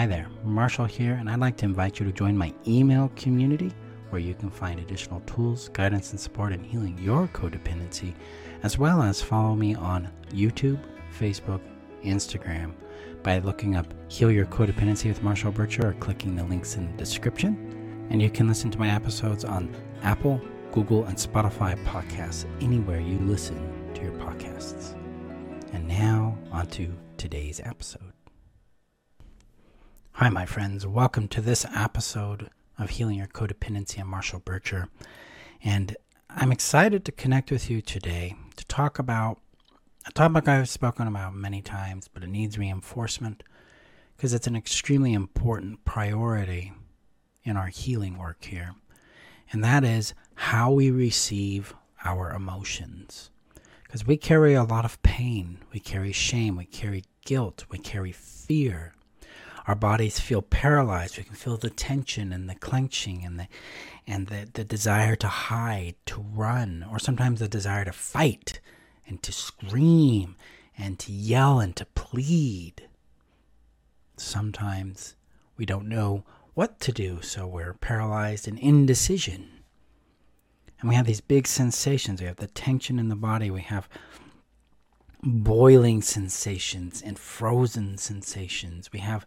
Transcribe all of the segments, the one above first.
Hi there, Marshall here, and I'd like to invite you to join my email community where you can find additional tools, guidance, and support in healing your codependency, as well as follow me on YouTube, Facebook, Instagram by looking up Heal Your Codependency with Marshall Burtcher or clicking the links in the description. And you can listen to my episodes on Apple, Google, and Spotify podcasts, anywhere you listen to your podcasts. And now, on to today's episode. Hi, my friends. Welcome to this episode of Healing Your Codependency. I'm Marshall Burtcher. And I'm excited to connect with you today to talk about a topic I've spoken about many times, but it needs reinforcement because it's an extremely important priority in our healing work here. And that is how we receive our emotions. Because we carry a lot of pain, we carry shame, we carry guilt, we carry fear. Our bodies feel paralyzed. We can feel the tension and the clenching and the and the, the desire to hide, to run, or sometimes the desire to fight and to scream and to yell and to plead. Sometimes we don't know what to do, so we're paralyzed in indecision. And we have these big sensations. We have the tension in the body. We have boiling sensations and frozen sensations. We have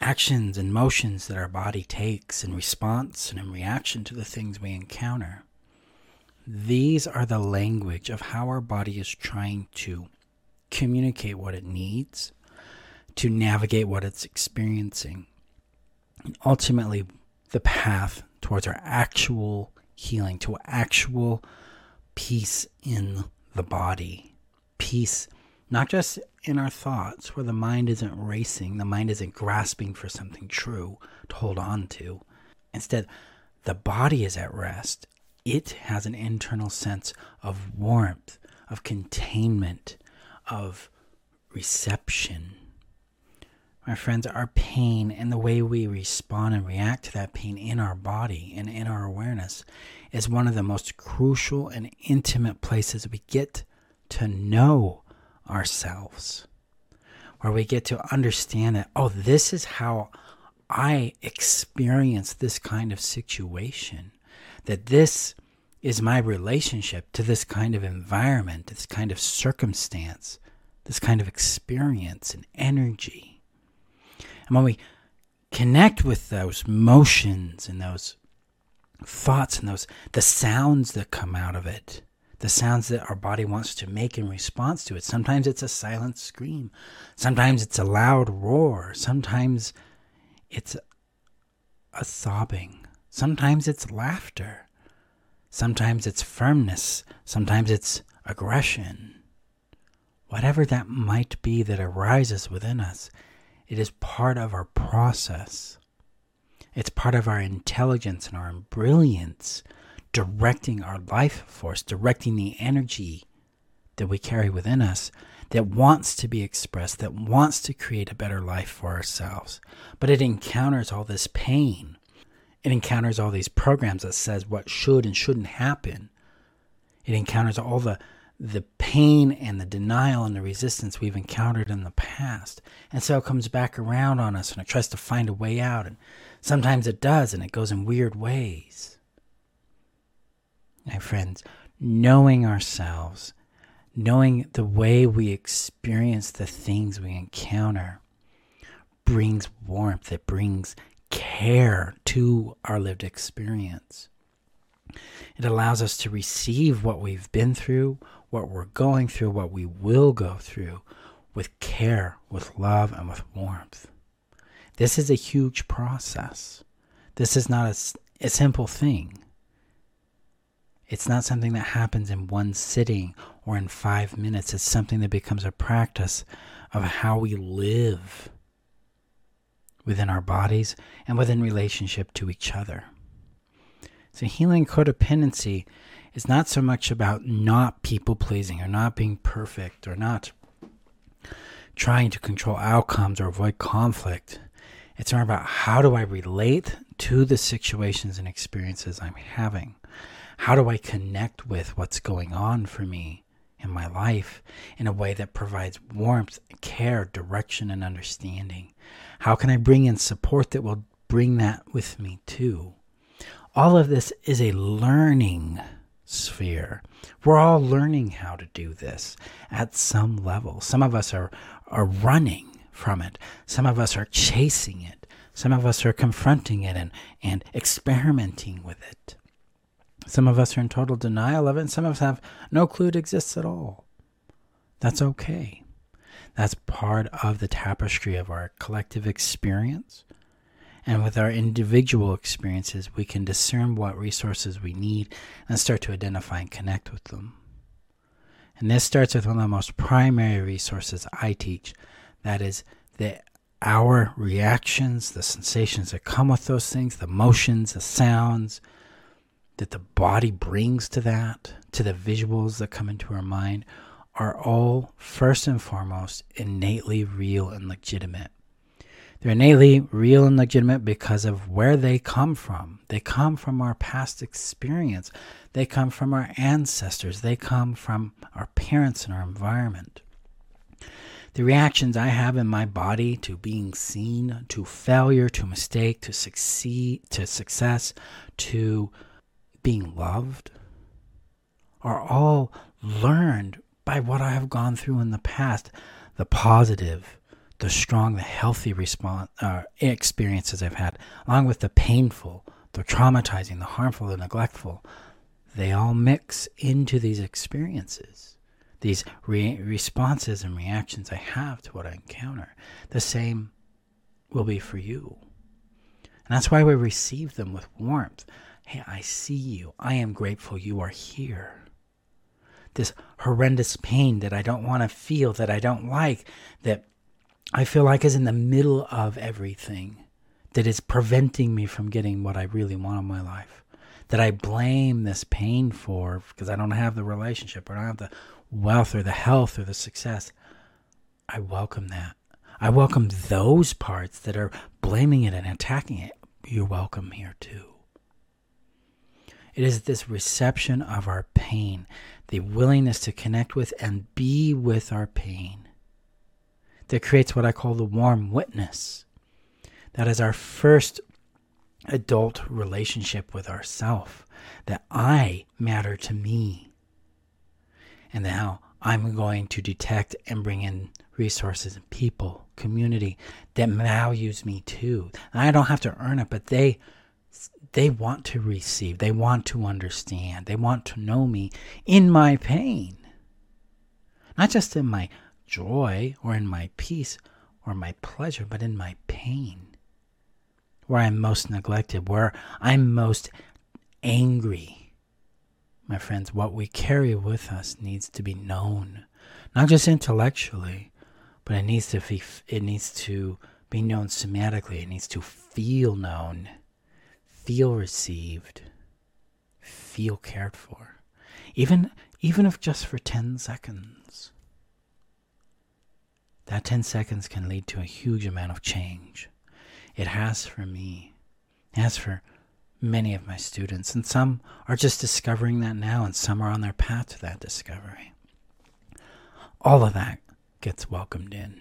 actions and motions that our body takes in response and in reaction to the things we encounter. These are the language of how our body is trying to communicate what it needs, to navigate what it's experiencing, and ultimately the path towards our actual healing, to actual peace in the body. Peace, not just in our thoughts, where the mind isn't racing, the mind isn't grasping for something true to hold on to. Instead, the body is at rest. It has an internal sense of warmth, of containment, of reception. My friends, our pain and the way we respond and react to that pain in our body and in our awareness is one of the most crucial and intimate places we get to know ourselves, where we get to understand that, oh, this is how I experience this kind of situation, that this is my relationship to this kind of environment, this kind of circumstance, this kind of experience and energy. And when we connect with those motions and those thoughts and those the sounds that come out of it, the sounds that our body wants to make in response to it. Sometimes it's a silent scream, sometimes it's a loud roar, sometimes it's a sobbing, sometimes it's laughter, sometimes it's firmness, sometimes it's aggression. Whatever that might be that arises within us, it is part of our process. It's part of our intelligence and our brilliance directing our life force, directing the energy that we carry within us that wants to be expressed, that wants to create a better life for ourselves. But it encounters all this pain. It encounters all these programs that says what should and shouldn't happen. It encounters all the the pain and the denial and the resistance we've encountered in the past. And so it comes back around on us and it tries to find a way out. And sometimes it does, and it goes in weird ways my friends, knowing ourselves, knowing the way we experience the things we encounter brings warmth, it brings care to our lived experience. It allows us to receive what we've been through, what we're going through, what we will go through with care, with love, and with warmth. This is a huge process. This is not a, a simple thing. It's not something that happens in one sitting or in five minutes. It's something that becomes a practice of how we live within our bodies and within relationship to each other. So, healing codependency is not so much about not people pleasing or not being perfect or not trying to control outcomes or avoid conflict. It's more about how do I relate to the situations and experiences I'm having? How do I connect with what's going on for me in my life in a way that provides warmth, care, direction, and understanding? How can I bring in support that will bring that with me too? All of this is a learning sphere. We're all learning how to do this at some level. Some of us are, are running from it, some of us are chasing it, some of us are confronting it and, and experimenting with it. Some of us are in total denial of it, and some of us have no clue it exists at all. That's okay. That's part of the tapestry of our collective experience. And with our individual experiences, we can discern what resources we need and start to identify and connect with them. And this starts with one of the most primary resources I teach that is, the, our reactions, the sensations that come with those things, the motions, the sounds that the body brings to that, to the visuals that come into our mind, are all first and foremost innately real and legitimate. They're innately real and legitimate because of where they come from. They come from our past experience. They come from our ancestors. They come from our parents and our environment. The reactions I have in my body to being seen, to failure, to mistake, to succeed, to success, to being loved are all learned by what I have gone through in the past, the positive, the strong, the healthy response uh, experiences I've had, along with the painful, the traumatizing, the harmful, the neglectful, they all mix into these experiences, these re- responses and reactions I have to what I encounter. The same will be for you. And that's why we receive them with warmth. Hey, I see you. I am grateful you are here this horrendous pain that I don't want to feel, that I don't like, that I feel like is in the middle of everything, that is preventing me from getting what I really want in my life. That I blame this pain for because I don't have the relationship or I don't have the wealth or the health or the success. I welcome that. I welcome those parts that are blaming it and attacking it. You're welcome here too. It is this reception of our pain the willingness to connect with and be with our pain that creates what I call the warm witness. That is our first adult relationship with ourself, that I matter to me. And now I'm going to detect and bring in resources and people, community that values me too. I don't have to earn it, but they they want to receive, they want to understand, they want to know me in my pain. Not just in my joy or in my peace or my pleasure, but in my pain. Where I'm most neglected, where I'm most angry. My friends, what we carry with us needs to be known, not just intellectually, but it needs to be, it needs to be known somatically. It needs to feel known feel received, feel cared for, even even if just for 10 seconds. That 10 seconds can lead to a huge amount of change. It has for me. It has for many of my students, and some are just discovering that now, and some are on their path to that discovery. All of that gets welcomed in.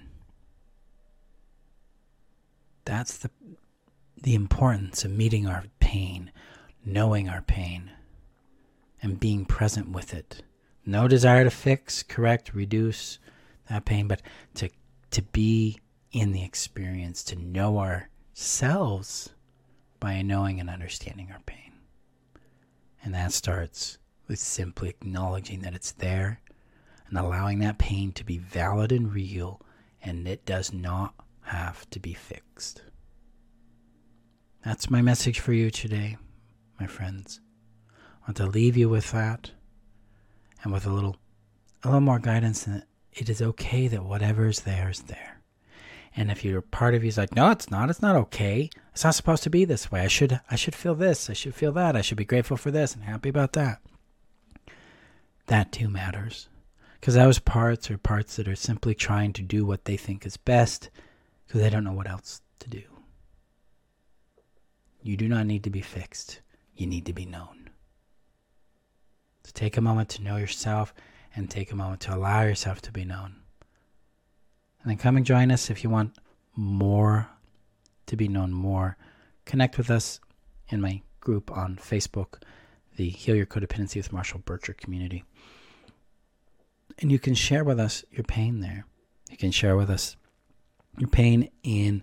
That's the the importance of meeting our pain, knowing our pain, and being present with it. No desire to fix, correct, reduce that pain, but to to be in the experience, to know ourselves by knowing and understanding our pain. And that starts with simply acknowledging that it's there and allowing that pain to be valid and real, and it does not have to be fixed. That's my message for you today, my friends. I want to leave you with that and with a little a little more guidance that it is okay that whatever is there is there. And if you're part of you is like, no, it's not, it's not okay. It's not supposed to be this way. I should I should feel this, I should feel that, I should be grateful for this and happy about that. That too matters. Because those parts are parts that are simply trying to do what they think is best because they don't know what else to do. You do not need to be fixed, you need to be known. So take a moment to know yourself and take a moment to allow yourself to be known. And then come and join us if you want more to be known more. Connect with us in my group on Facebook, the Heal Your Codependency with Marshall Burtcher community. And you can share with us your pain there. You can share with us your pain in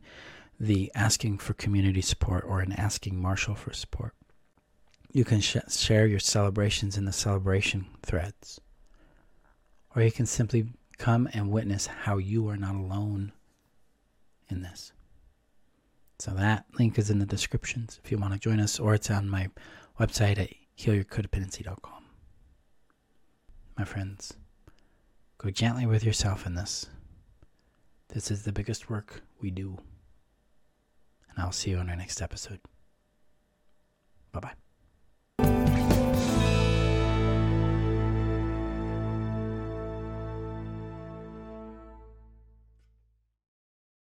the asking for community support or in asking Marshall for support. You can sh- share your celebrations in the celebration threads. Or you can simply come and witness how you are not alone in this. So that link is in the descriptions if you want to join us, or it's on my website at healyourcodependency.com. My friends, go gently with yourself in this. This is the biggest work we do. And I'll see you on our next episode. Bye bye.